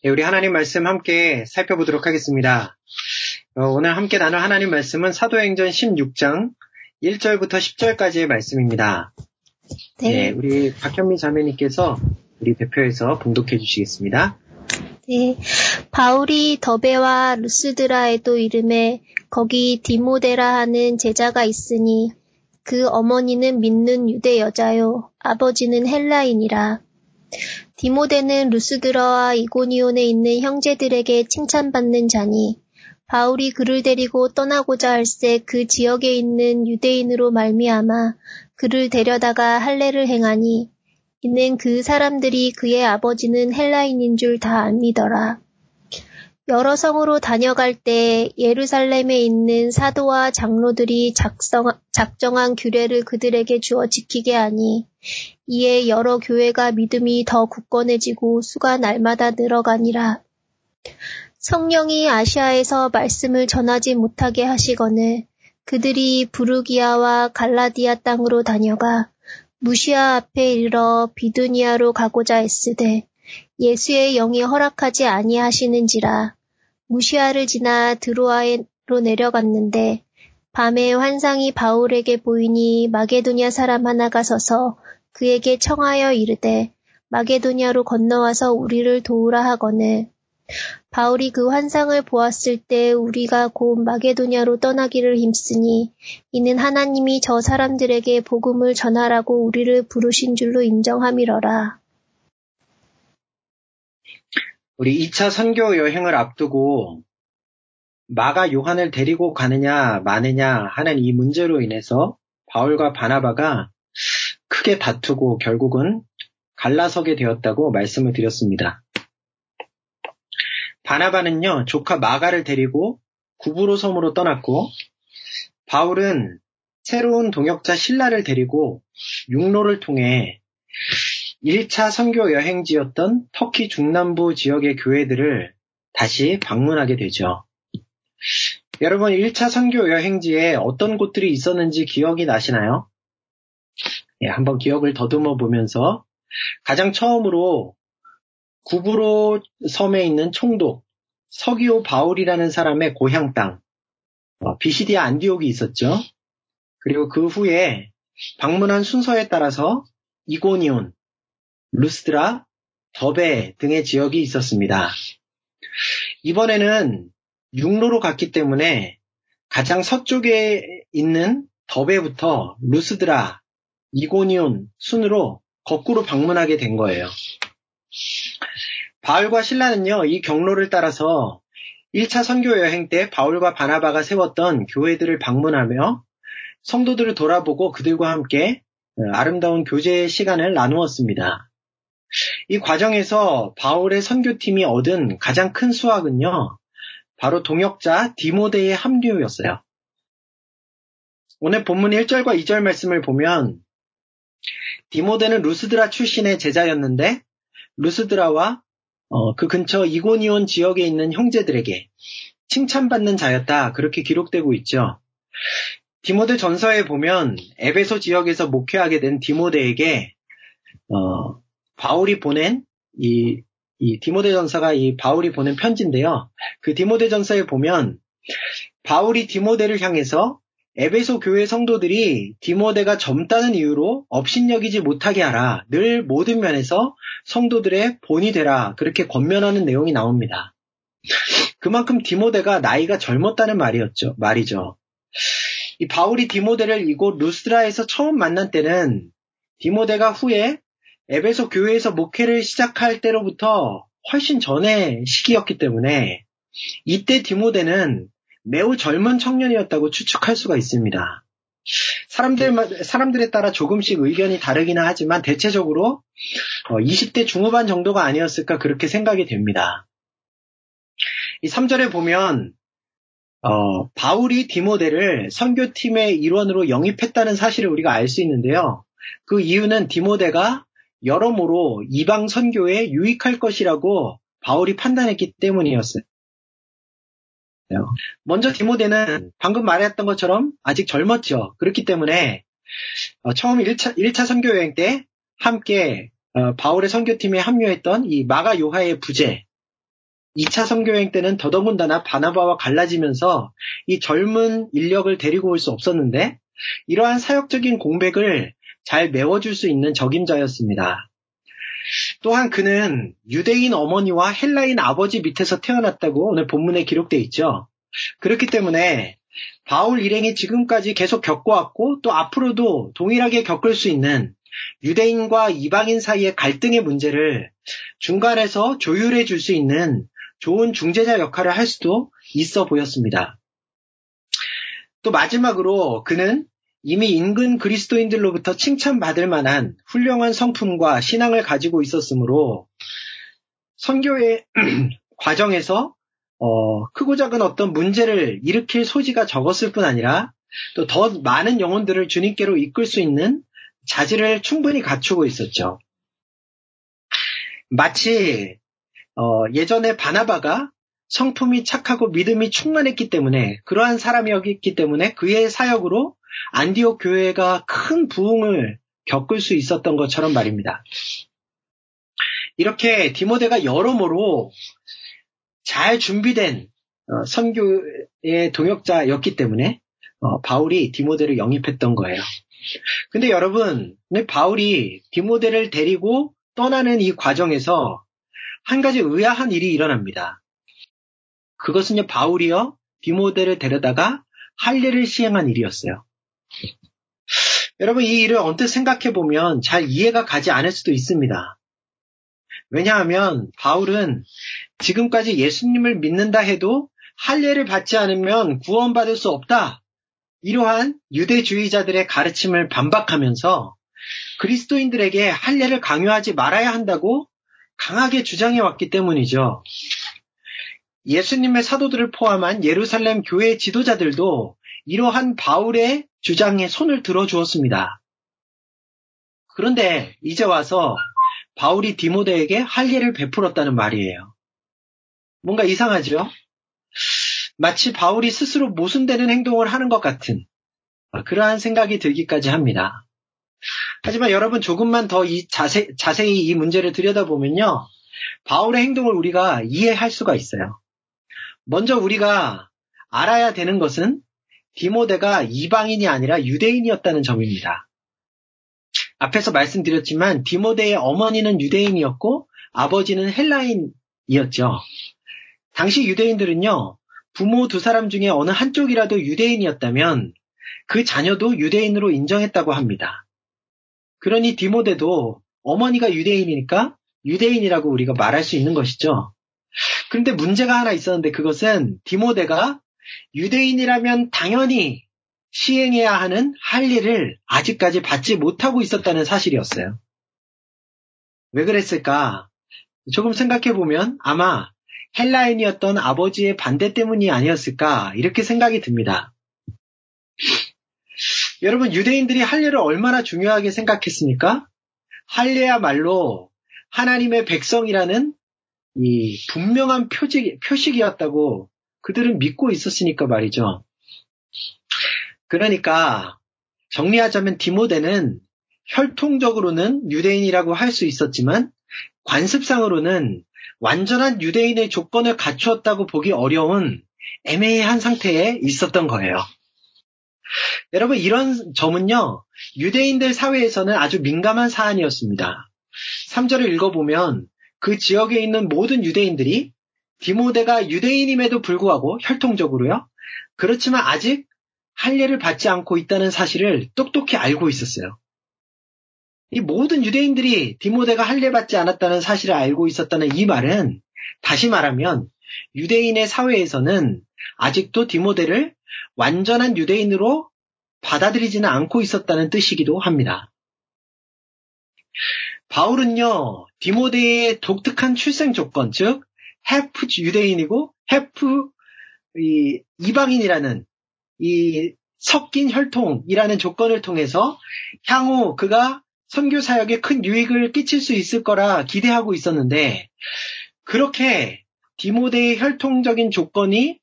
네, 우리 하나님 말씀 함께 살펴보도록 하겠습니다. 어, 오늘 함께 나눌 하나님 말씀은 사도행전 16장 1절부터 10절까지의 말씀입니다. 네. 네 우리 박현미 자매님께서 우리 대표에서 봉독해 주시겠습니다. 네. 바울이 더베와 루스드라에도 이름에 거기 디모데라 하는 제자가 있으니 그 어머니는 믿는 유대 여자요 아버지는 헬라인이라. 디모데는 루스드라와 이고니온에 있는 형제들에게 칭찬받는 자니 바울이 그를 데리고 떠나고자 할새 그 지역에 있는 유대인으로 말미암아 그를 데려다가 할례를 행하니 이는 그 사람들이 그의 아버지는 헬라인인 줄 다 알미더라. 여러 성으로 다녀갈 때 예루살렘에 있는 사도와 장로들이 작성, 작정한 규례를 그들에게 주어 지키게 하니 이에 여러 교회가 믿음이 더 굳건해지고 수가 날마다 늘어가니라. 성령이 아시아에서 말씀을 전하지 못하게 하시거늘 그들이 부르기아와 갈라디아 땅으로 다녀가 무시아 앞에 이르러 비두니아로 가고자 했으되 예수의 영이 허락하지 아니하시는지라 무시아를 지나 드로아로 내려갔는데 밤에 환상이 바울에게 보이니 마게도냐 사람 하나가 서서 그에게 청하여 이르되 마게도냐로 건너와서 우리를 도우라 하거늘 바울이 그 환상을 보았을 때 우리가 곧 마게도냐로 떠나기를 힘쓰니 이는 하나님이 저 사람들에게 복음을 전하라고 우리를 부르신 줄로 인정함이러라. 우리 2차 선교 여행을 앞두고 마가 요한을 데리고 가느냐 마느냐 하는 이 문제로 인해서 바울과 바나바가 크게 다투고 결국은 갈라서게 되었다고 말씀을 드렸습니다. 바나바는요, 조카 마가를 데리고 구브로 섬으로 떠났고, 바울은 새로운 동역자 신라를 데리고 육로를 통해 1차 선교 여행지였던 터키 중남부 지역의 교회들을 다시 방문하게 되죠. 여러분 1차 선교 여행지에 어떤 곳들이 있었는지 기억이 나시나요? 예, 한번 기억을 더듬어 보면서 가장 처음으로 구브로 섬에 있는 총독 서기오 바울이라는 사람의 고향 땅 어, 비시디아 안디옥이 있었죠. 그리고 그 후에 방문한 순서에 따라서 이고니온, 루스드라, 더베 등의 지역이 있었습니다. 이번에는 육로로 갔기 때문에 가장 서쪽에 있는 더베부터 루스드라, 이고니온 순으로 거꾸로 방문하게 된 거예요. 바울과 신라는요, 이 경로를 따라서 1차 선교 여행 때 바울과 바나바가 세웠던 교회들을 방문하며 성도들을 돌아보고 그들과 함께 어, 아름다운 교제 시간을 나누었습니다. 이 과정에서 바울의 선교팀이 얻은 가장 큰 수확은요, 바로 동역자 디모데의 합류였어요. 오늘 본문 1절과 2절 말씀을 보면 디모데는 루스드라 출신의 제자였는데 루스드라와 어, 그 근처 이고니온 지역에 있는 형제들에게 칭찬받는 자였다. 그렇게 기록되고 있죠. 디모데 전서에 보면 에베소 지역에서 목회하게 된 디모데에게 어, 바울이 보낸 이, 이 디모데 전서가 이 바울이 보낸 편지인데요. 그 디모데 전서에 보면 바울이 디모데를 향해서 에베소 교회 성도들이 디모데가 젊다는 이유로 업신여기지 못하게 하라. 늘 모든 면에서 성도들의 본이 되라. 그렇게 권면하는 내용이 나옵니다. 그만큼 디모데가 나이가 젊었다는 말이었죠. 말이죠. 이 바울이 디모데를 이곳 루스드라에서 처음 만난 때는 디모데가 후에 에베소 교회에서 목회를 시작할 때로부터 훨씬 전의 시기였기 때문에 이때 디모데는 매우 젊은 청년이었다고 추측할 수가 있습니다. 사람들, 사람들에 따라 조금씩 의견이 다르기는 하지만 대체적으로 20대 어, 중후반 정도가 아니었을까 그렇게 생각이 됩니다. 이 3절에 보면 어, 바울이 디모데를 선교팀의 일원으로 영입했다는 사실을 우리가 알 수 있는데요. 그 이유는 디모데가 여러모로 이방 선교에 유익할 것이라고 바울이 판단했기 때문이었어요. 먼저 디모데는 방금 말했던 것처럼 아직 젊었죠. 그렇기 때문에 어, 처음 1차, 1차 선교 여행 때 함께 어, 바울의 선교팀에 합류했던 이 마가 요하의 부재 2차 선교여행 때는 더더군다나 바나바와 갈라지면서 이 젊은 인력을 데리고 올 수 없었는데 이러한 사역적인 공백을 잘 메워줄 수 있는 적임자였습니다. 또한 그는 유대인 어머니와 헬라인 아버지 밑에서 태어났다고 오늘 본문에 기록되어 있죠. 그렇기 때문에 바울 일행이 지금까지 계속 겪어왔고 또 앞으로도 동일하게 겪을 수 있는 유대인과 이방인 사이의 갈등의 문제를 중간에서 조율해 줄 수 있는 좋은 중재자 역할을 할 수도 있어 보였습니다. 또 마지막으로 그는 이미 인근 그리스도인들로부터 칭찬받을 만한 훌륭한 성품과 신앙을 가지고 있었으므로 선교의 과정에서 어, 크고 작은 어떤 문제를 일으킬 소지가 적었을 뿐 아니라 또 더 많은 영혼들을 주님께로 이끌 수 있는 자질을 충분히 갖추고 있었죠. 마치 어, 예전에 바나바가 성품이 착하고 믿음이 충만했기 때문에 그러한 사람이었기 때문에 그의 사역으로 안디옥 교회가 큰 부흥을 겪을 수 있었던 것처럼 말입니다. 이렇게 디모데가 여러모로 잘 준비된 어, 선교의 동역자였기 때문에 어, 바울이 디모데를 영입했던 거예요. 근데 여러분, 바울이 디모데를 데리고 떠나는 이 과정에서 한 가지 의아한 일이 일어납니다. 그것은요, 바울이요, 디모데를 데려다가 할례를 시행한 일이었어요. 여러분, 이 일을 언뜻 생각해 보면 잘 이해가 가지 않을 수도 있습니다. 왜냐하면 바울은 지금까지 예수님을 믿는다 해도 할례를 받지 않으면 구원받을 수 없다. 이러한 유대주의자들의 가르침을 반박하면서 그리스도인들에게 할례를 강요하지 말아야 한다고 강하게 주장해 왔기 때문이죠. 예수님의 사도들을 포함한 예루살렘 교회 지도자들도 이러한 바울의 주장에 손을 들어 주었습니다. 그런데 이제 와서 바울이 디모데에게 할례를 베풀었다는 말이에요. 뭔가 이상하죠? 마치 바울이 스스로 모순되는 행동을 하는 것 같은 그러한 생각이 들기까지 합니다. 하지만 여러분 조금만 더이 자세, 자세히 이 문제를 들여다보면요. 바울의 행동을 우리가 이해할 수가 있어요. 먼저 우리가 알아야 되는 것은 디모데가 이방인이 아니라 유대인이었다는 점입니다. 앞에서 말씀드렸지만 디모데의 어머니는 유대인이었고 아버지는 헬라인이었죠. 당시 유대인들은요, 부모 두 사람 중에 어느 한쪽이라도 유대인이었다면 그 자녀도 유대인으로 인정했다고 합니다. 그러니 디모데도 어머니가 유대인이니까 유대인이라고 우리가 말할 수 있는 것이죠. 그런데 문제가 하나 있었는데 그것은 디모데가 유대인이라면 당연히 시행해야 하는 할례를 아직까지 받지 못하고 있었다는 사실이었어요. 왜 그랬을까? 조금 생각해 보면 아마 헬라인이었던 아버지의 반대 때문이 아니었을까 이렇게 생각이 듭니다. 여러분 유대인들이 할례를 얼마나 중요하게 생각했습니까? 할례야말로 하나님의 백성이라는 이 분명한 표직, 표식이었다고 그들은 믿고 있었으니까 말이죠. 그러니까 정리하자면 디모데는 혈통적으로는 유대인이라고 할 수 있었지만 관습상으로는 완전한 유대인의 조건을 갖추었다고 보기 어려운 애매한 상태에 있었던 거예요. 여러분 이런 점은요 유대인들 사회에서는 아주 민감한 사안이었습니다. 3절을 읽어보면 그 지역에 있는 모든 유대인들이 디모데가 유대인임에도 불구하고 혈통적으로요. 그렇지만 아직 할례를 받지 않고 있다는 사실을 똑똑히 알고 있었어요. 이 모든 유대인들이 디모데가 할례 받지 않았다는 사실을 알고 있었다는 이 말은 다시 말하면 유대인의 사회에서는 아직도 디모데를 완전한 유대인으로 받아들이지는 않고 있었다는 뜻이기도 합니다. 바울은요, 디모데의 독특한 출생 조건, 즉, 해프 유대인이고, 해프 이방인이라는 이 섞인 혈통이라는 조건을 통해서 향후 그가 선교 사역에 큰 유익을 끼칠 수 있을 거라 기대하고 있었는데 그렇게 디모데의 혈통적인 조건이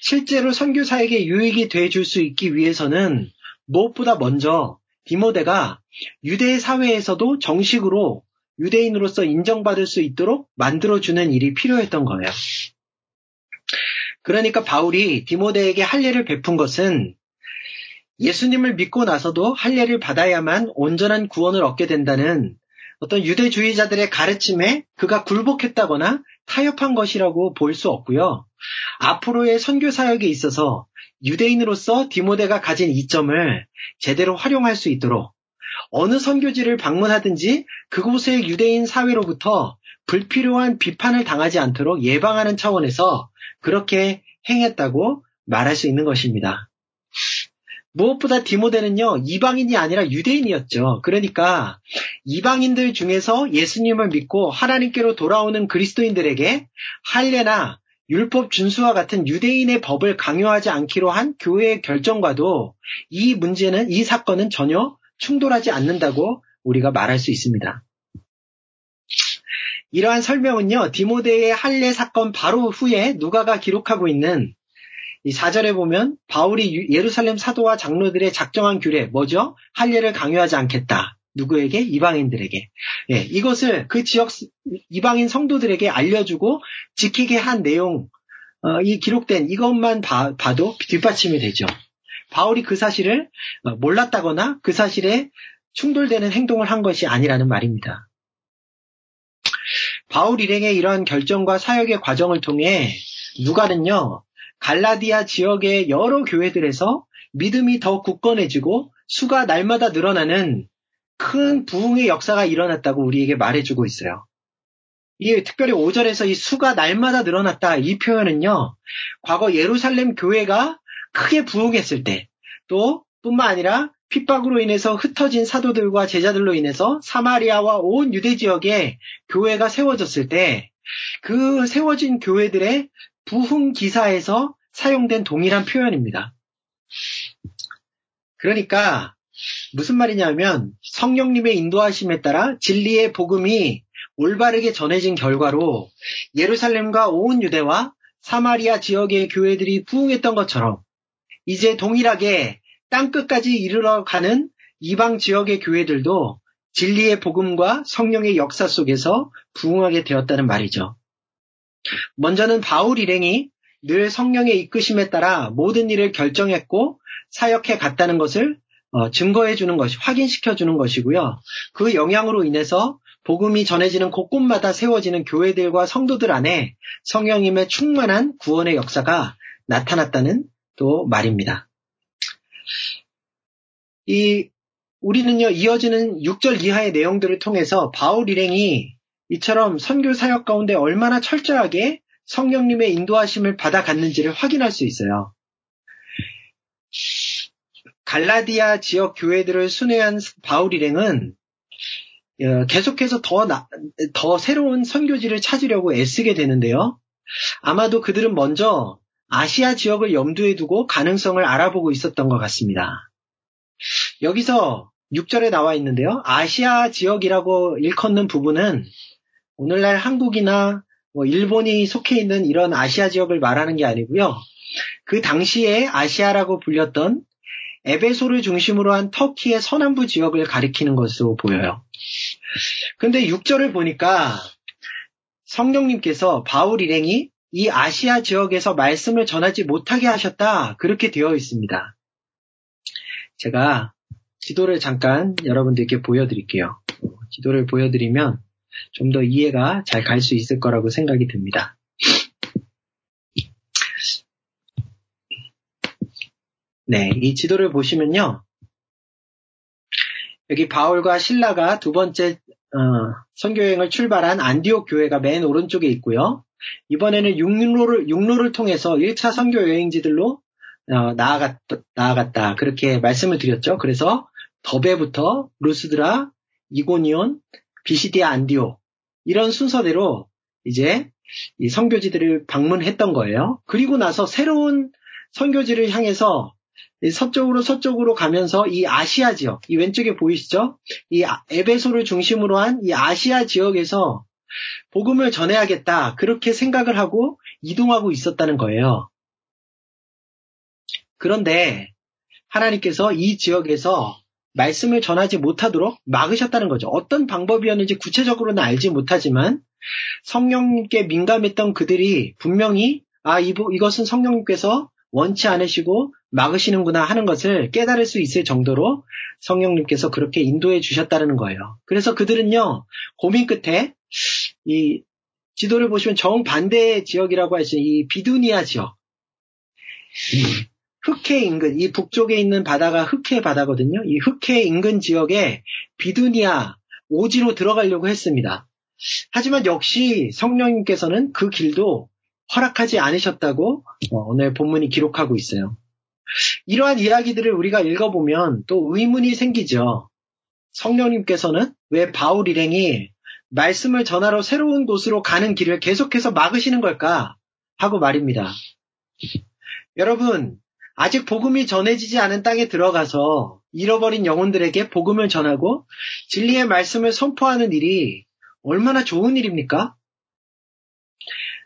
실제로 선교 사역에 유익이 돼 줄 수 있기 위해서는 무엇보다 먼저 디모데가 유대 사회에서도 정식으로 유대인으로서 인정받을 수 있도록 만들어주는 일이 필요했던 거예요. 그러니까 바울이 디모데에게 할례를 베푼 것은 예수님을 믿고 나서도 할례를 받아야만 온전한 구원을 얻게 된다는 어떤 유대주의자들의 가르침에 그가 굴복했다거나 타협한 것이라고 볼 수 없고요. 앞으로의 선교 사역에 있어서 유대인으로서 디모데가 가진 이점을 제대로 활용할 수 있도록 어느 선교지를 방문하든지 그곳의 유대인 사회로부터 불필요한 비판을 당하지 않도록 예방하는 차원에서 그렇게 행했다고 말할 수 있는 것입니다. 무엇보다 디모데는요, 이방인이 아니라 유대인이었죠. 그러니까 이방인들 중에서 예수님을 믿고 하나님께로 돌아오는 그리스도인들에게 할례나 율법 준수와 같은 유대인의 법을 강요하지 않기로 한 교회의 결정과도 이 문제는, 이 사건은 전혀 충돌하지 않는다고 우리가 말할 수 있습니다. 이러한 설명은요, 디모데의 할례 사건 바로 후에 누가가 기록하고 있는 이 4절에 보면 바울이 예루살렘 사도와 장로들의 작정한 규례 뭐죠? 할례를 강요하지 않겠다. 누구에게? 이방인들에게. 예, 이것을 그 지역 이방인 성도들에게 알려주고 지키게 한 내용, 어, 이 기록된 이것만 봐, 도 뒷받침이 되죠. 바울이 그 사실을 어, 몰랐다거나 그 사실에 충돌되는 행동을 한 것이 아니라는 말입니다. 바울 일행의 이러한 결정과 사역의 과정을 통해 누가는요, 갈라디아 지역의 여러 교회들에서 믿음이 더 굳건해지고 수가 날마다 늘어나는 큰 부흥의 역사가 일어났다고 우리에게 말해주고 있어요. 이 특별히 5절에서 이 수가 날마다 늘어났다 이 표현은요. 과거 예루살렘 교회가 크게 부흥했을 때 또 뿐만 아니라 핍박으로 인해서 흩어진 사도들과 제자들로 인해서 사마리아와 온 유대 지역에 교회가 세워졌을 때 그 세워진 교회들의 부흥 기사에서 사용된 동일한 표현입니다. 그러니까 무슨 말이냐면 성령님의 인도하심에 따라 진리의 복음이 올바르게 전해진 결과로 예루살렘과 온 유대와 사마리아 지역의 교회들이 부흥했던 것처럼 이제 동일하게 땅끝까지 이르러 가는 이방 지역의 교회들도 진리의 복음과 성령의 역사 속에서 부흥하게 되었다는 말이죠. 먼저는 바울 일행이 늘 성령의 이끄심에 따라 모든 일을 결정했고 사역해 갔다는 것을 어, 증거해 주는 것이 확인시켜 주는 것이고요. 그 영향으로 인해서 복음이 전해지는 곳곳마다 세워지는 교회들과 성도들 안에 성령님의 충만한 구원의 역사가 나타났다는 또 말입니다. 이 우리는요 이어지는 6절 이하의 내용들을 통해서 바울 일행이 이처럼 선교 사역 가운데 얼마나 철저하게 성령님의 인도하심을 받아갔는지를 확인할 수 있어요. 갈라디아 지역 교회들을 순회한 바울 일행은 어, 계속해서 더, 나, 더 새로운 선교지를 찾으려고 애쓰게 되는데요. 아마도 그들은 먼저 아시아 지역을 염두에 두고 가능성을 알아보고 있었던 것 같습니다. 여기서 6절에 나와 있는데요. 아시아 지역이라고 일컫는 부분은 오늘날 한국이나 뭐 일본이 속해 있는 이런 아시아 지역을 말하는 게 아니고요. 그 당시에 아시아라고 불렸던 에베소를 중심으로 한 터키의 서남부 지역을 가리키는 것으로 보여요. 근데 6절을 보니까 성령님께서 바울 일행이 이 아시아 지역에서 말씀을 전하지 못하게 하셨다. 그렇게 되어 있습니다. 제가 지도를 잠깐 여러분들께 보여드릴게요. 지도를 보여드리면 좀 더 이해가 잘 갈 수 있을 거라고 생각이 듭니다. 네, 이 지도를 보시면요. 여기 바울과 신라가 두 번째 어, 선교여행을 출발한 안디옥 교회가 맨 오른쪽에 있고요. 이번에는 육로를, 육로를 통해서 1차 선교 여행지들로 어, 나아갔, 나아갔다. 그렇게 말씀을 드렸죠. 그래서 더베부터 루스드라, 이고니온, 비시디아 안디오 이런 순서대로 이제 이 선교지들을 방문했던 거예요. 그리고 나서 새로운 선교지를 향해서 서쪽으로 서쪽으로 가면서 이 아시아 지역, 이 왼쪽에 보이시죠? 이 에베소를 중심으로 한 이 아시아 지역에서 복음을 전해야겠다. 그렇게 생각을 하고 이동하고 있었다는 거예요. 그런데 하나님께서 이 지역에서 말씀을 전하지 못하도록 막으셨다는 거죠. 어떤 방법이었는지 구체적으로는 알지 못하지만 성령님께 민감했던 그들이 분명히 아, 이, 이것은 성령님께서 원치 않으시고 막으시는구나 하는 것을 깨달을 수 있을 정도로 성령님께서 그렇게 인도해 주셨다는 거예요. 그래서 그들은요, 고민 끝에 이 지도를 보시면 정반대의 지역이라고 할 수 있는 이 비두니아 지역. 흑해 인근, 이 북쪽에 있는 바다가 흑해 바다거든요. 이 흑해 인근 지역에 비두니아 오지로 들어가려고 했습니다. 하지만 역시 성령님께서는 그 길도 허락하지 않으셨다고 어, 오늘 본문이 기록하고 있어요. 이러한 이야기들을 우리가 읽어보면 또 의문이 생기죠. 성령님께서는 왜 바울 일행이 말씀을 전하러 새로운 곳으로 가는 길을 계속해서 막으시는 걸까 하고 말입니다. 여러분, 아직 복음이 전해지지 않은 땅에 들어가서 잃어버린 영혼들에게 복음을 전하고 진리의 말씀을 선포하는 일이 얼마나 좋은 일입니까?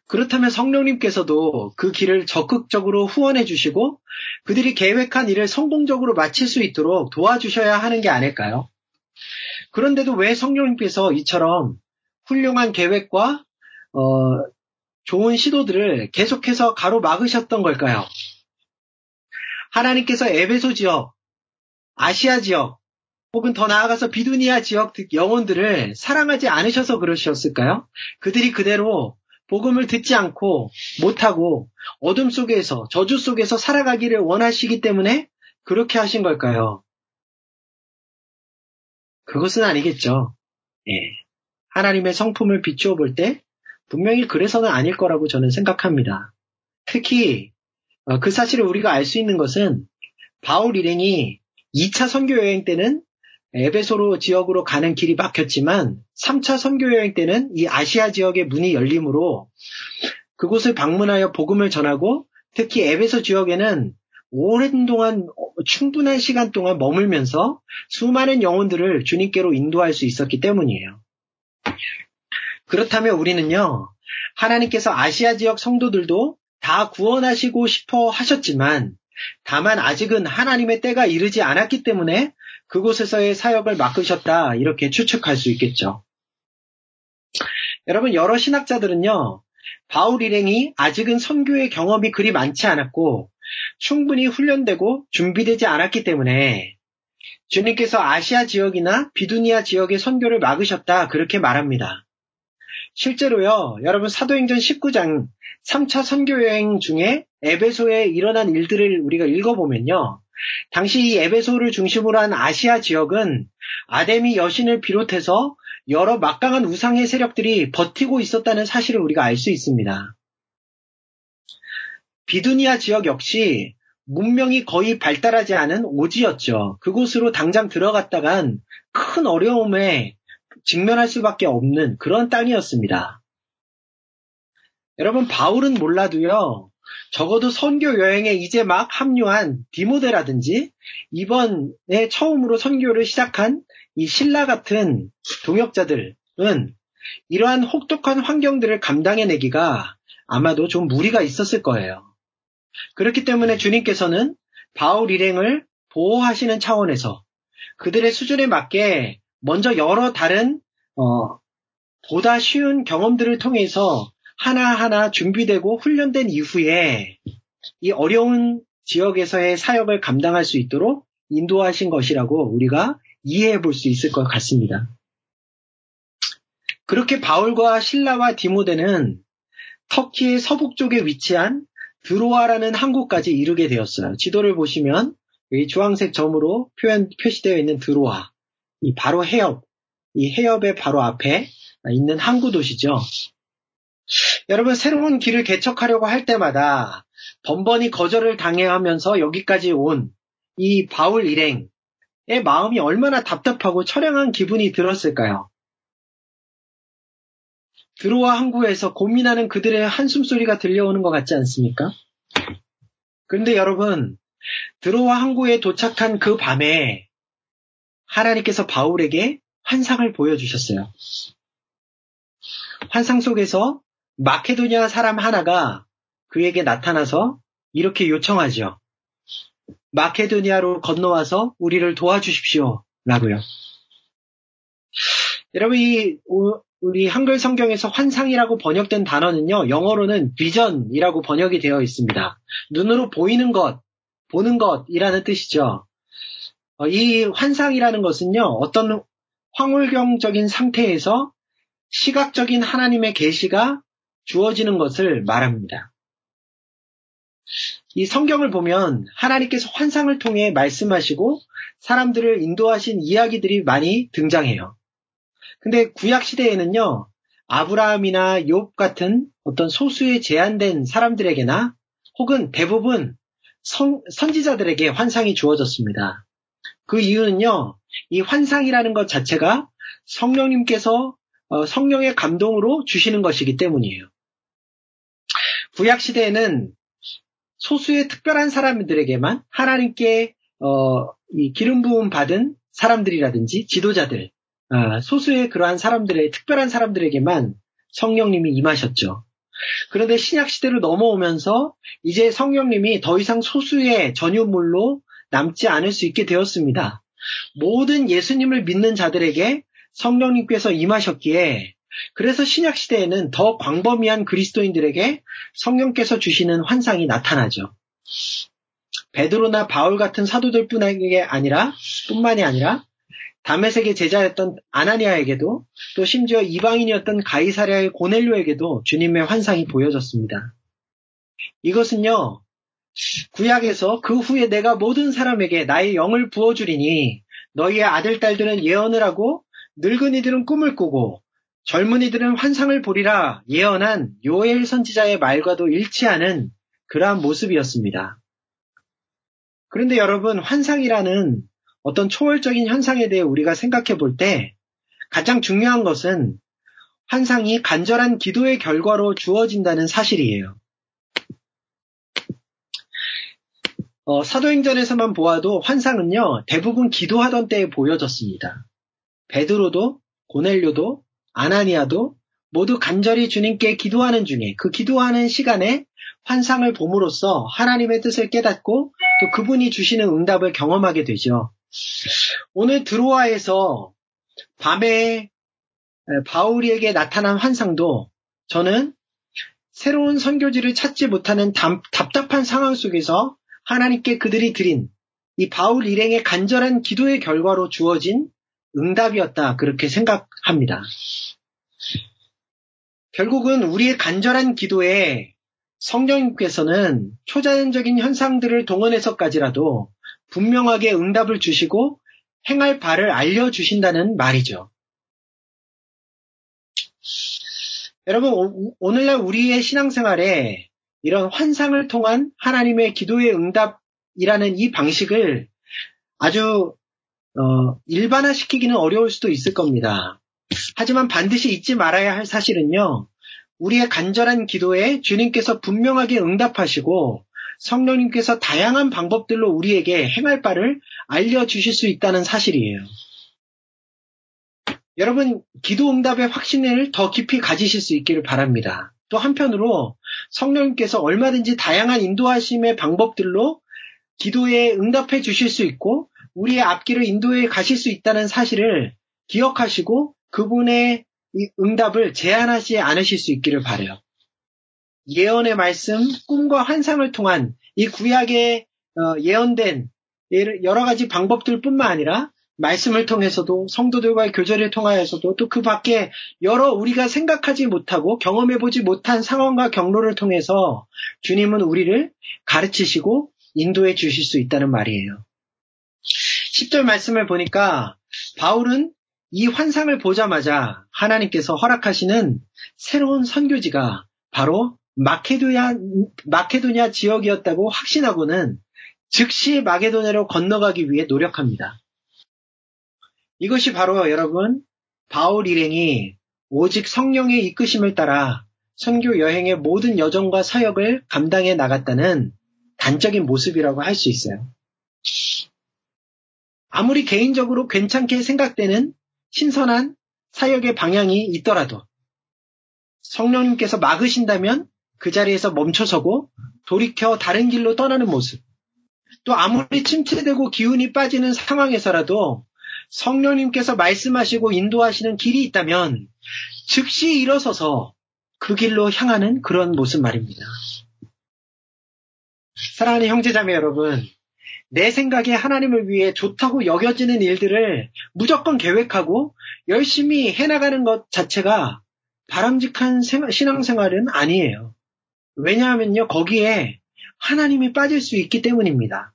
그렇다면 성령님께서도 그 길을 적극적으로 후원해 주시고 그들이 계획한 일을 성공적으로 마칠 수 있도록 도와주셔야 하는 게 아닐까요? 그런데도 왜 성령님께서 이처럼 훌륭한 계획과 어, 좋은 시도들을 계속해서 가로막으셨던 걸까요? 하나님께서 에베소 지역, 아시아 지역, 혹은 더 나아가서 비두니아 지역 영혼들을 사랑하지 않으셔서 그러셨을까요? 그들이 그대로 복음을 듣지 않고 못하고 어둠 속에서 저주 속에서 살아가기를 원하시기 때문에 그렇게 하신 걸까요? 그것은 아니겠죠. 예. 하나님의 성품을 비추어 볼 때 분명히 그래서는 아닐 거라고 저는 생각합니다. 특히 어, 그 사실을 우리가 알 수 있는 것은 바울 일행이 2차 선교 여행 때는 에베소로 지역으로 가는 길이 막혔지만 3차 선교 여행 때는 이 아시아 지역의 문이 열리므로 그곳을 방문하여 복음을 전하고 특히 에베소 지역에는 오랜 동안 충분한 시간 동안 머물면서 수많은 영혼들을 주님께로 인도할 수 있었기 때문이에요. 그렇다면 우리는요, 하나님께서 아시아 지역 성도들도 다 구원하시고 싶어 하셨지만, 다만 아직은 하나님의 때가 이르지 않았기 때문에 그곳에서의 사역을 막으셨다, 이렇게 추측할 수 있겠죠. 여러분, 여러 신학자들은요, 바울 일행이 아직은 선교의 경험이 그리 많지 않았고, 충분히 훈련되고 준비되지 않았기 때문에, 주님께서 아시아 지역이나 비두니아 지역의 선교를 막으셨다, 그렇게 말합니다. 실제로요, 여러분 사도행전 19장 3차 선교 여행 중에 에베소에 일어난 일들을 우리가 읽어보면요. 당시 이 에베소를 중심으로 한 아시아 지역은 아데미 여신을 비롯해서 여러 막강한 우상의 세력들이 버티고 있었다는 사실을 우리가 알 수 있습니다. 비두니아 지역 역시 문명이 거의 발달하지 않은 오지였죠. 그곳으로 당장 들어갔다간 큰 어려움에 직면할 수밖에 없는 그런 땅이었습니다. 여러분, 바울은 몰라도요, 적어도 선교 여행에 이제 막 합류한 디모데라든지, 이번에 처음으로 선교를 시작한 이 신라 같은 동역자들은 이러한 혹독한 환경들을 감당해내기가 아마도 좀 무리가 있었을 거예요. 그렇기 때문에 주님께서는 바울 일행을 보호하시는 차원에서 그들의 수준에 맞게 먼저 여러 다른 어, 보다 쉬운 경험들을 통해서 하나하나 준비되고 훈련된 이후에 이 어려운 지역에서의 사역을 감당할 수 있도록 인도하신 것이라고 우리가 이해해 볼 수 있을 것 같습니다. 그렇게 바울과 신라와 디모데는 터키의 서북쪽에 위치한 드로아라는 항구까지 이르게 되었어요. 지도를 보시면 이 주황색 점으로 표현, 표시되어 있는 드로아. 이 바로 해협, 이 해협의 바로 앞에 있는 항구 도시죠. 여러분 새로운 길을 개척하려고 할 때마다 번번이 거절을 당해하면서 여기까지 온 이 바울 일행의 마음이 얼마나 답답하고 처량한 기분이 들었을까요? 드로아 항구에서 고민하는 그들의 한숨 소리가 들려오는 것 같지 않습니까? 그런데 여러분, 드로아 항구에 도착한 그 밤에 하나님께서 바울에게 환상을 보여주셨어요. 환상 속에서 마케도니아 사람 하나가 그에게 나타나서 이렇게 요청하죠. 마케도니아로 건너와서 우리를 도와주십시오. 라고요. 여러분, 이 우리 한글 성경에서 환상이라고 번역된 단어는요, 영어로는 비전이라고 번역이 되어 있습니다. 눈으로 보이는 것, 보는 것이라는 뜻이죠. 어, 이 환상이라는 것은요, 어떤 황홀경적인 상태에서 시각적인 하나님의 계시가 주어지는 것을 말합니다. 이 성경을 보면 하나님께서 환상을 통해 말씀하시고 사람들을 인도하신 이야기들이 많이 등장해요. 근데 구약 시대에는요, 아브라함이나 욥 같은 어떤 소수의 제한된 사람들에게나 혹은 대부분 성, 선지자들에게 환상이 주어졌습니다. 그 이유는요, 이 환상이라는 것 자체가 성령님께서 어, 성령의 감동으로 주시는 것이기 때문이에요. 구약 시대에는 소수의 특별한 사람들에게만 하나님께 어, 기름 부음 받은 사람들이라든지 지도자들, 아, 소수의 그러한 사람들의 특별한 사람들에게만 성령님이 임하셨죠. 그런데 신약 시대로 넘어오면서 이제 성령님이 더 이상 소수의 전유물로 남지 않을 수 있게 되었습니다. 모든 예수님을 믿는 자들에게 성령님께서 임하셨기에 그래서 신약 시대에는 더 광범위한 그리스도인들에게 성령께서 주시는 환상이 나타나죠. 베드로나 바울 같은 사도들 뿐에 아니라 뿐만이 아니라 다메섹의 제자였던 아나니아에게도 또 심지어 이방인이었던 가이사랴의 고넬료에게도 주님의 환상이 보여졌습니다. 이것은요, 구약에서 그 후에 내가 모든 사람에게 나의 영을 부어주리니 너희의 아들, 딸들은 예언을 하고 늙은이들은 꿈을 꾸고 젊은이들은 환상을 보리라 예언한 요엘 선지자의 말과도 일치하는 그러한 모습이었습니다. 그런데 여러분, 환상이라는 어떤 초월적인 현상에 대해 우리가 생각해 볼 때 가장 중요한 것은 환상이 간절한 기도의 결과로 주어진다는 사실이에요. 어, 사도행전에서만 보아도 환상은요, 대부분 기도하던 때에 보여졌습니다. 베드로도, 고넬료도, 아나니아도 모두 간절히 주님께 기도하는 중에 그 기도하는 시간에 환상을 봄으로써 하나님의 뜻을 깨닫고 또 그분이 주시는 응답을 경험하게 되죠. 오늘 드로아에서 밤에 바울이에게 나타난 환상도 저는 새로운 선교지를 찾지 못하는 답, 답답한 상황 속에서 하나님께 그들이 드린 이 바울 일행의 간절한 기도의 결과로 주어진 응답이었다. 그렇게 생각합니다. 결국은 우리의 간절한 기도에 성령님께서는 초자연적인 현상들을 동원해서까지라도 분명하게 응답을 주시고 행할 바를 알려주신다는 말이죠. 여러분, 오 늘날 우리의 신앙생활에 이런 환상을 통한 하나님의 기도의 응답이라는 이 방식을 아주 어, 일반화시키기는 어려울 수도 있을 겁니다. 하지만 반드시 잊지 말아야 할 사실은요, 우리의 간절한 기도에 주님께서 분명하게 응답하시고 성령님께서 다양한 방법들로 우리에게 행할 바를 알려주실 수 있다는 사실이에요. 여러분, 기도 응답의 확신을 더 깊이 가지실 수 있기를 바랍니다. 또 한편으로 성령님께서 얼마든지 다양한 인도하심의 방법들로 기도에 응답해 주실 수 있고 우리의 앞길을 인도해 가실 수 있다는 사실을 기억하시고 그분의 응답을 제한하지 않으실 수 있기를 바래요. 예언의 말씀, 꿈과 환상을 통한 이 구약에 어, 예언된 여러 가지 방법들뿐만 아니라 말씀을 통해서도 성도들과의 교제를 통하여서도 또 그 밖에 여러 우리가 생각하지 못하고 경험해 보지 못한 상황과 경로를 통해서 주님은 우리를 가르치시고 인도해 주실 수 있다는 말이에요. 10절 말씀을 보니까 바울은 이 환상을 보자마자 하나님께서 허락하시는 새로운 선교지가 바로 마케도냐, 마케도냐 지역이었다고 확신하고는 즉시 마게도냐로 건너가기 위해 노력합니다. 이것이 바로 여러분 바울 일행이 오직 성령의 이끄심을 따라 선교 여행의 모든 여정과 사역을 감당해 나갔다는 단적인 모습이라고 할 수 있어요. 아무리 개인적으로 괜찮게 생각되는 신선한 사역의 방향이 있더라도 성령님께서 막으신다면 그 자리에서 멈춰서고 돌이켜 다른 길로 떠나는 모습. 또 아무리 침체되고 기운이 빠지는 상황에서라도 성령님께서 말씀하시고 인도하시는 길이 있다면 즉시 일어서서 그 길로 향하는 그런 모습 말입니다. 사랑하는 형제자매 여러분, 내 생각에 하나님을 위해 좋다고 여겨지는 일들을 무조건 계획하고 열심히 해나가는 것 자체가 바람직한 신앙생활은 아니에요. 왜냐하면요, 거기에 하나님이 빠질 수 있기 때문입니다.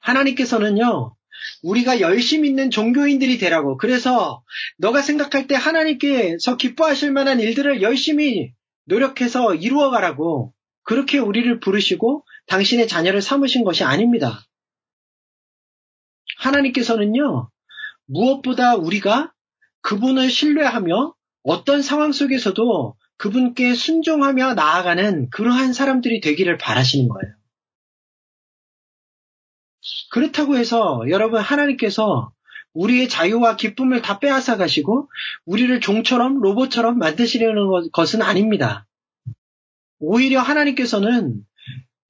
하나님께서는요, 우리가 열심히 있는 종교인들이 되라고. 그래서 너가 생각할 때 하나님께서 기뻐하실 만한 일들을 열심히 노력해서 이루어 가라고. 그렇게 우리를 부르시고 당신의 자녀를 삼으신 것이 아닙니다. 하나님께서는요, 무엇보다 우리가 그분을 신뢰하며 어떤 상황 속에서도 그분께 순종하며 나아가는 그러한 사람들이 되기를 바라시는 거예요. 그렇다고 해서 여러분 하나님께서 우리의 자유와 기쁨을 다 빼앗아 가시고 우리를 종처럼 로봇처럼 만드시려는 것은 아닙니다. 오히려 하나님께서는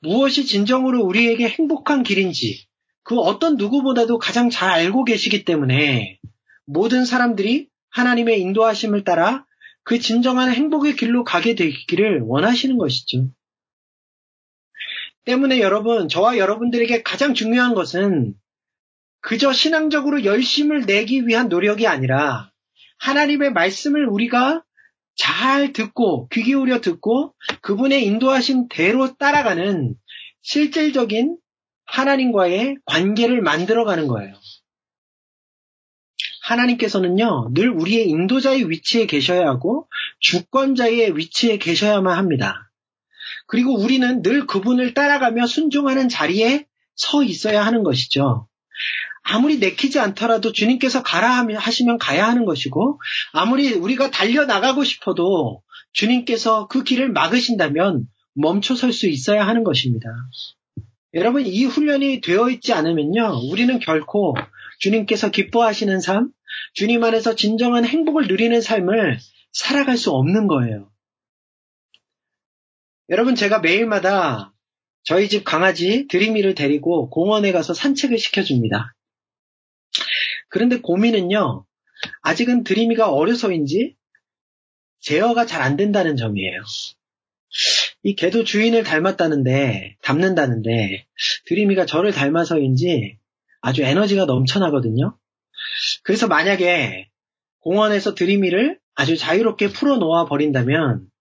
무엇이 진정으로 우리에게 행복한 길인지 그 어떤 누구보다도 가장 잘 알고 계시기 때문에 모든 사람들이 하나님의 인도하심을 따라 그 진정한 행복의 길로 가게 되기를 원하시는 것이죠. 때문에 여러분, 저와 여러분들에게 가장 중요한 것은 그저 신앙적으로 열심을 내기 위한 노력이 아니라 하나님의 말씀을 우리가 잘 듣고 귀 기울여 듣고 그분의 인도하신 대로 따라가는 실질적인 하나님과의 관계를 만들어가는 거예요. 하나님께서는요, 늘 우리의 인도자의 위치에 계셔야 하고 주권자의 위치에 계셔야만 합니다. 그리고 우리는 늘 그분을 따라가며 순종하는 자리에 서 있어야 하는 것이죠. 아무리 내키지 않더라도 주님께서 가라 하시면 가야 하는 것이고, 아무리 우리가 달려나가고 싶어도 주님께서 그 길을 막으신다면 멈춰 설 수 있어야 하는 것입니다. 여러분, 이 훈련이 되어 있지 않으면요, 우리는 결코 주님께서 기뻐하시는 삶, 주님 안에서 진정한 행복을 누리는 삶을 살아갈 수 없는 거예요. 여러분, 제가 매일마다 저희 집 강아지 드리미를 데리고 공원에 가서 산책을 시켜줍니다. 그런데 고민은요, 아직은 드리미가 어려서인지 제어가 잘 안 된다는 점이에요. 이 개도 주인을 닮았다는데, 닮는다는데, 드리미가 저를 닮아서인지 아주 에너지가 넘쳐나거든요. 그래서 만약에 공원에서 드리미를 아주 자유롭게 풀어놓아 버린다면,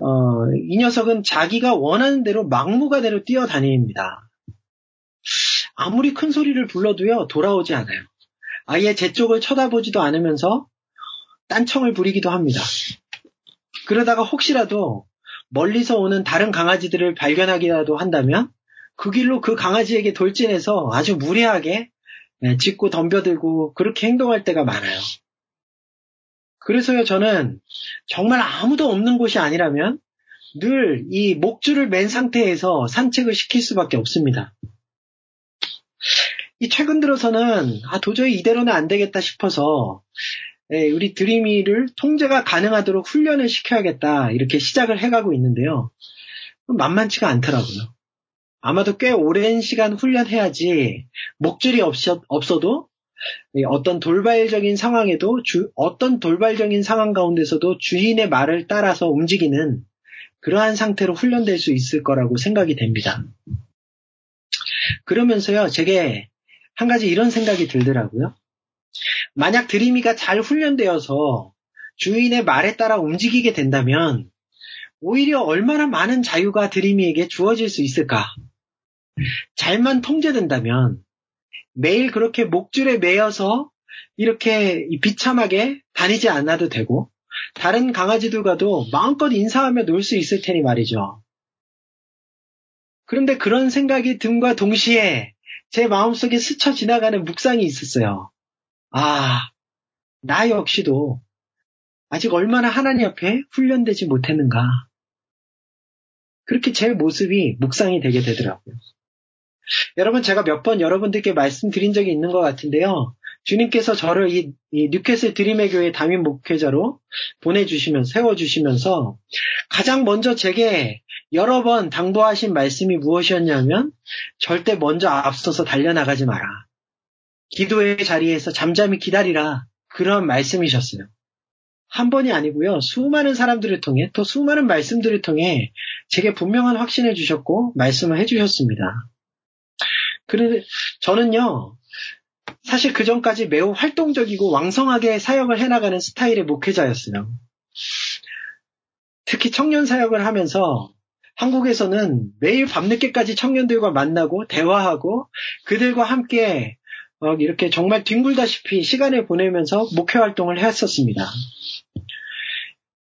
어, 이 녀석은 자기가 원하는 대로 막무가내로 뛰어다닙니다. 아무리 큰 소리를 불러도요, 돌아오지 않아요. 아예 제 쪽을 쳐다보지도 않으면서 딴청을 부리기도 합니다. 그러다가 혹시라도 멀리서 오는 다른 강아지들을 발견하기라도 한다면 그 길로 그 강아지에게 돌진해서 아주 무례하게 네, 짖고 덤벼들고 그렇게 행동할 때가 많아요. 그래서요, 저는 정말 아무도 없는 곳이 아니라면 늘 이 목줄을 맨 상태에서 산책을 시킬 수밖에 없습니다. 이 최근 들어서는 아, 도저히 이대로는 안 되겠다 싶어서 예, 우리 드림이를 통제가 가능하도록 훈련을 시켜야겠다 이렇게 시작을 해가고 있는데요. 만만치가 않더라고요. 아마도 꽤 오랜 시간 훈련해야지 목줄이 없어도 어떤 돌발적인 상황에도 주, 어떤 돌발적인 상황 가운데서도 주인의 말을 따라서 움직이는 그러한 상태로 훈련될 수 있을 거라고 생각이 됩니다. 그러면서요, 제게 한 가지 이런 생각이 들더라고요. 만약 드림이가 잘 훈련되어서 주인의 말에 따라 움직이게 된다면 오히려 얼마나 많은 자유가 드림이에게 주어질 수 있을까? 잘만 통제된다면 매일 그렇게 목줄에 매여서 이렇게 비참하게 다니지 않아도 되고 다른 강아지들과도 마음껏 인사하며 놀 수 있을 테니 말이죠. 그런데 그런 생각이 든과 동시에 제 마음속에 스쳐 지나가는 묵상이 있었어요. 아, 나 역시도 아직 얼마나 하나님 앞에 훈련되지 못했는가. 그렇게 제 모습이 묵상이 되게 되더라고요. 여러분 제가 몇 번 여러분들께 말씀드린 적이 있는 것 같은데요. 주님께서 저를 이, 이 뉴캐슬 드림의 교회 담임 목회자로 보내주시면서 세워주시면서 가장 먼저 제게 여러 번 당부하신 말씀이 무엇이었냐면 절대 먼저 앞서서 달려나가지 마라. 기도의 자리에서 잠잠히 기다리라. 그런 말씀이셨어요. 한 번이 아니고요. 수많은 사람들을 통해 또 수많은 말씀들을 통해 제게 분명한 확신을 주셨고 말씀을 해주셨습니다. 그런데 저는요. 사실 그 전까지 매우 활동적이고 왕성하게 사역을 해나가는 스타일의 목회자였어요. 특히 청년 사역을 하면서 한국에서는 매일 밤늦게까지 청년들과 만나고 대화하고 그들과 함께 이렇게 정말 뒹굴다시피 시간을 보내면서 목회 활동을 했었습니다.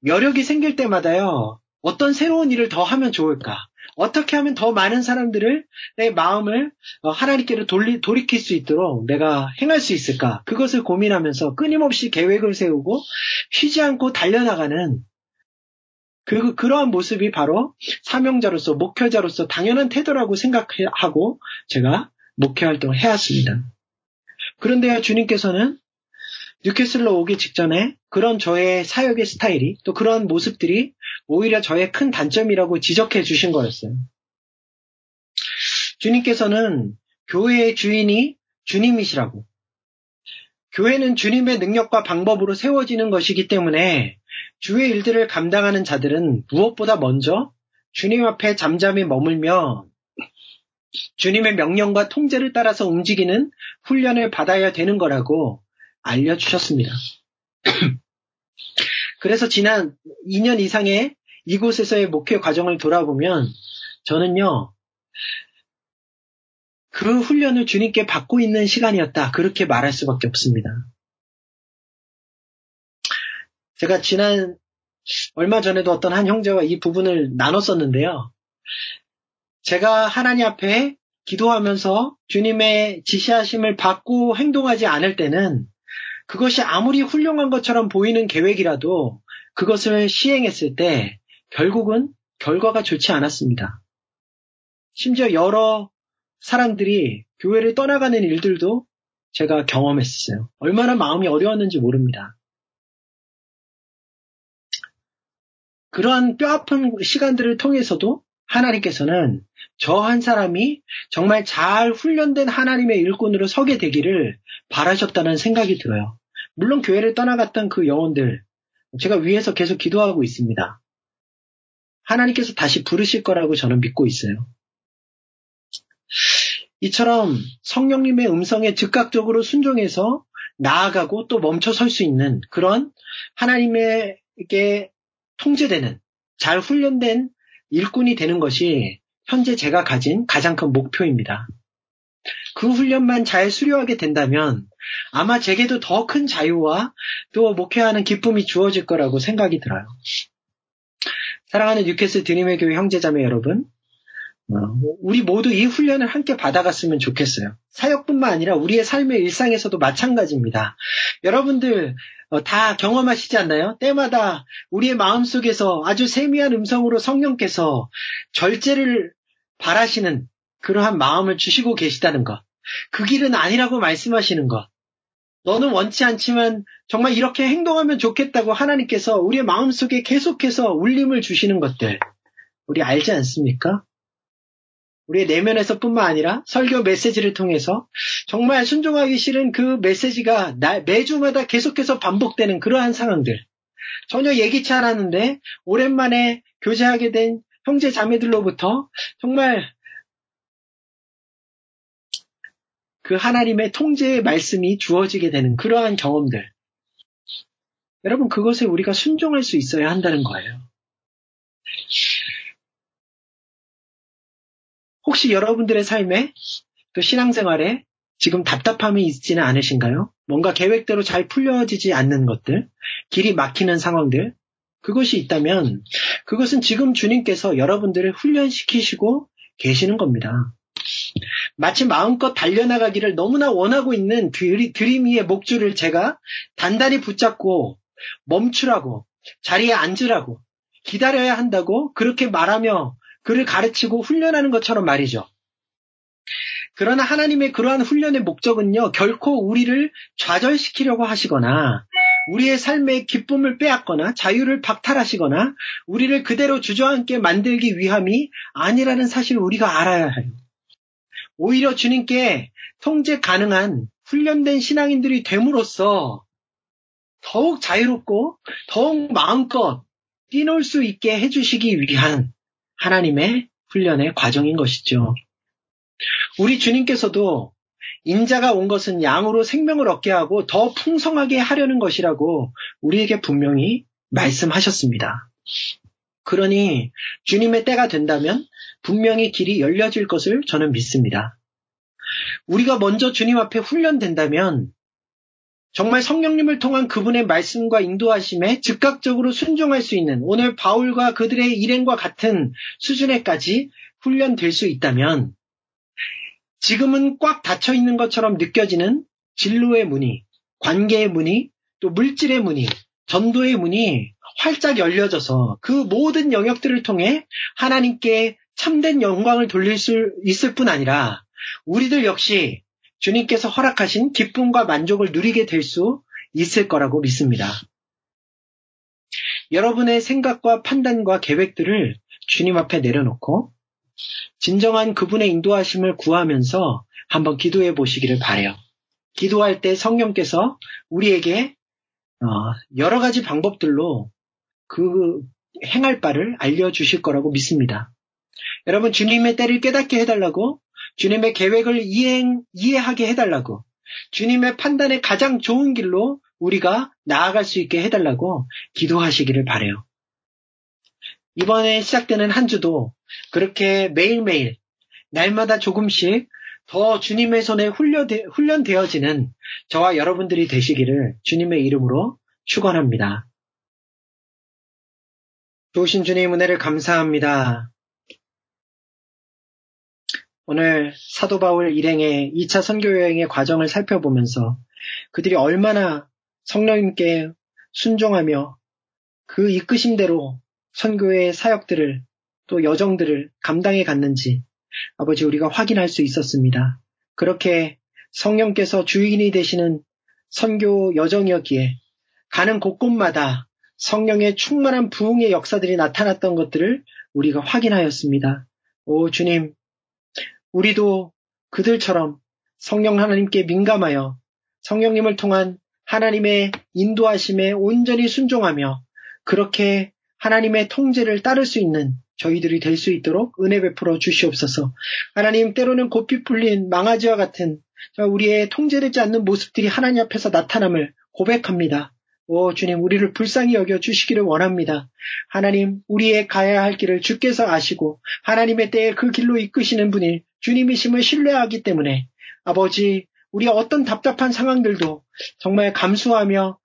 여력이 생길 때마다요, 어떤 새로운 일을 더 하면 좋을까? 어떻게 하면 더 많은 사람들을 내 마음을 어, 하나님께로 돌리, 돌이킬 수 있도록 내가 행할 수 있을까? 그것을 고민하면서 끊임없이 계획을 세우고 쉬지 않고 달려나가는 그, 그러한 모습이 바로 사명자로서, 목회자로서 당연한 태도라고 생각하고 제가 목회 활동을 해왔습니다. 그런데요, 주님께서는 뉴캐슬로 오기 직전에 그런 저의 사역의 스타일이 또 그런 모습들이 오히려 저의 큰 단점이라고 지적해 주신 거였어요. 주님께서는 교회의 주인이 주님이시라고. 교회는 주님의 능력과 방법으로 세워지는 것이기 때문에 주의 일들을 감당하는 자들은 무엇보다 먼저 주님 앞에 잠잠히 머물며 주님의 명령과 통제를 따라서 움직이는 훈련을 받아야 되는 거라고 알려주셨습니다. 그래서 지난 2년 이상의 이곳에서의 목회 과정을 돌아보면 저는요, 그 훈련을 주님께 받고 있는 시간이었다. 그렇게 말할 수밖에 없습니다. 제가 지난 얼마 전에도 어떤 한 형제와 이 부분을 나눴었는데요. 제가 하나님 앞에 기도하면서 주님의 지시하심을 받고 행동하지 않을 때는 그것이 아무리 훌륭한 것처럼 보이는 계획이라도 그것을 시행했을 때 결국은 결과가 좋지 않았습니다. 심지어 여러 사람들이 교회를 떠나가는 일들도 제가 경험했어요. 얼마나 마음이 어려웠는지 모릅니다. 그러한 뼈아픈 시간들을 통해서도 하나님께서는 저 한 사람이 정말 잘 훈련된 하나님의 일꾼으로 서게 되기를 바라셨다는 생각이 들어요. 물론 교회를 떠나갔던 그 영혼들, 제가 위에서 계속 기도하고 있습니다. 하나님께서 다시 부르실 거라고 저는 믿고 있어요. 이처럼 성령님의 음성에 즉각적으로 순종해서 나아가고 또 멈춰 설 수 있는 그런 하나님에게 통제되는 잘 훈련된 일꾼이 되는 것이 현재 제가 가진 가장 큰 목표입니다. 그 훈련만 잘 수료하게 된다면 아마 제게도 더 큰 자유와 또 목회하는 기쁨이 주어질 거라고 생각이 들어요. 사랑하는 뉴캐슬 드림의 교회 형제자매 여러분, 어, 우리 모두 이 훈련을 함께 받아갔으면 좋겠어요. 사역뿐만 아니라 우리의 삶의 일상에서도 마찬가지입니다. 여러분들 어, 다 경험하시지 않나요? 때마다 우리의 마음속에서 아주 세미한 음성으로 성령께서 절제를 바라시는 그러한 마음을 주시고 계시다는 것. 그 길은 아니라고 말씀하시는 것. 너는 원치 않지만 정말 이렇게 행동하면 좋겠다고 하나님께서 우리의 마음속에 계속해서 울림을 주시는 것들. 우리 알지 않습니까? 우리의 내면에서 뿐만 아니라 설교 메시지를 통해서 정말 순종하기 싫은 그 메시지가 매주마다 계속해서 반복되는 그러한 상황들. 전혀 예기치 않았는데 오랜만에 교제하게 된 형제 자매들로부터 정말 그 하나님의 통제의 말씀이 주어지게 되는 그러한 경험들. 여러분, 그것에 우리가 순종할 수 있어야 한다는 거예요. 혹시 여러분들의 삶에 또 신앙생활에 지금 답답함이 있지는 않으신가요? 뭔가 계획대로 잘 풀려지지 않는 것들, 길이 막히는 상황들, 그것이 있다면 그것은 지금 주님께서 여러분들을 훈련시키시고 계시는 겁니다. 마치 마음껏 달려나가기를 너무나 원하고 있는 드리미의 목줄을 제가 단단히 붙잡고 멈추라고 자리에 앉으라고 기다려야 한다고 그렇게 말하며 그를 가르치고 훈련하는 것처럼 말이죠. 그러나 하나님의 그러한 훈련의 목적은요, 결코 우리를 좌절시키려고 하시거나, 우리의 삶의 기쁨을 빼앗거나, 자유를 박탈하시거나, 우리를 그대로 주저앉게 만들기 위함이 아니라는 사실을 우리가 알아야 해요. 오히려 주님께 통제 가능한 훈련된 신앙인들이 됨으로써 더욱 자유롭고 더욱 마음껏 뛰놀 수 있게 해주시기 위한 하나님의 훈련의 과정인 것이죠. 우리 주님께서도 인자가 온 것은 양으로 생명을 얻게 하고 더 풍성하게 하려는 것이라고 우리에게 분명히 말씀하셨습니다. 그러니 주님의 때가 된다면 분명히 길이 열려질 것을 저는 믿습니다. 우리가 먼저 주님 앞에 훈련된다면 정말 성령님을 통한 그분의 말씀과 인도하심에 즉각적으로 순종할 수 있는 오늘 바울과 그들의 일행과 같은 수준에까지 훈련될 수 있다면 지금은 꽉 닫혀 있는 것처럼 느껴지는 진로의 문이, 관계의 문이, 또 물질의 문이, 전도의 문이 활짝 열려져서 그 모든 영역들을 통해 하나님께 참된 영광을 돌릴 수 있을 뿐 아니라 우리들 역시 주님께서 허락하신 기쁨과 만족을 누리게 될 수 있을 거라고 믿습니다. 여러분의 생각과 판단과 계획들을 주님 앞에 내려놓고 진정한 그분의 인도하심을 구하면서 한번 기도해 보시기를 바래요. 기도할 때 성령께서 우리에게 어, 여러 가지 방법들로 그 행할 바를 알려주실 거라고 믿습니다. 여러분 주님의 때를 깨닫게 해달라고 주님의 계획을 이행, 이해하게 해달라고 주님의 판단에 가장 좋은 길로 우리가 나아갈 수 있게 해달라고 기도하시기를 바래요. 이번에 시작되는 한 주도 그렇게 매일매일 날마다 조금씩 더 주님의 손에 훈련되어지는 저와 여러분들이 되시기를 주님의 이름으로 축원합니다. 좋으신 주님 은혜를 감사합니다. 오늘 사도 바울 일행의 2차 선교 여행의 과정을 살펴보면서 그들이 얼마나 성령님께 순종하며 그 이끄심대로 선교의 사역들을 또 여정들을 감당해 갔는지 아버지 우리가 확인할 수 있었습니다. 그렇게 성령께서 주인이 되시는 선교 여정이었기에 가는 곳곳마다 성령의 충만한 부흥의 역사들이 나타났던 것들을 우리가 확인하였습니다. 오 주님, 우리도 그들처럼 성령 하나님께 민감하여 성령님을 통한 하나님의 인도하심에 온전히 순종하며 그렇게 하나님의 통제를 따를 수 있는 저희들이 될 수 있도록 은혜 베풀어 주시옵소서. 하나님 때로는 고삐 풀린 망아지와 같은 우리의 통제되지 않는 모습들이 하나님 앞에서 나타남을 고백합니다. 오 주님 우리를 불쌍히 여겨 주시기를 원합니다. 하나님 우리의 가야 할 길을 주께서 아시고 하나님의 때에 그 길로 이끄시는 분이 주님이심을 신뢰하기 때문에 아버지 우리 어떤 답답한 상황들도 정말 감수하며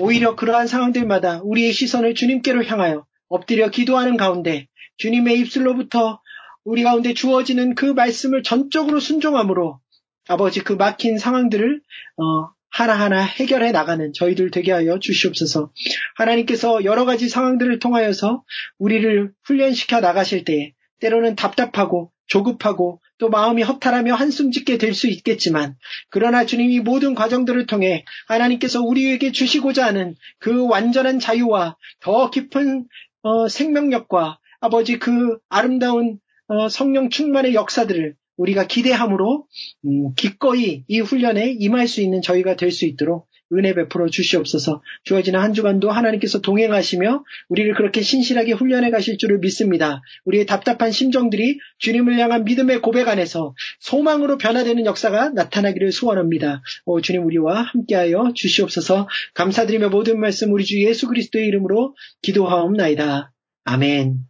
오히려 그러한 상황들마다 우리의 시선을 주님께로 향하여 엎드려 기도하는 가운데 주님의 입술로부터 우리 가운데 주어지는 그 말씀을 전적으로 순종함으로 아버지 그 막힌 상황들을 어, 하나하나 해결해 나가는 저희들 되게 하여 주시옵소서. 하나님께서 여러 가지 상황들을 통하여서 우리를 훈련시켜 나가실 때에 때로는 답답하고 조급하고 또 마음이 허탈하며 한숨 짓게 될 수 있겠지만 그러나 주님 이 모든 과정들을 통해 하나님께서 우리에게 주시고자 하는 그 완전한 자유와 더 깊은 어, 생명력과 아버지 그 아름다운 어, 성령 충만의 역사들을 우리가 기대함으로 음, 기꺼이 이 훈련에 임할 수 있는 저희가 될 수 있도록 은혜 베풀어 주시옵소서 주어지는 한 주간도 하나님께서 동행하시며 우리를 그렇게 신실하게 훈련해 가실 줄을 믿습니다. 우리의 답답한 심정들이 주님을 향한 믿음의 고백 안에서 소망으로 변화되는 역사가 나타나기를 소원합니다. 오, 주님 우리와 함께하여 주시옵소서 감사드리며 모든 말씀 우리 주 예수 그리스도의 이름으로 기도하옵나이다. 아멘.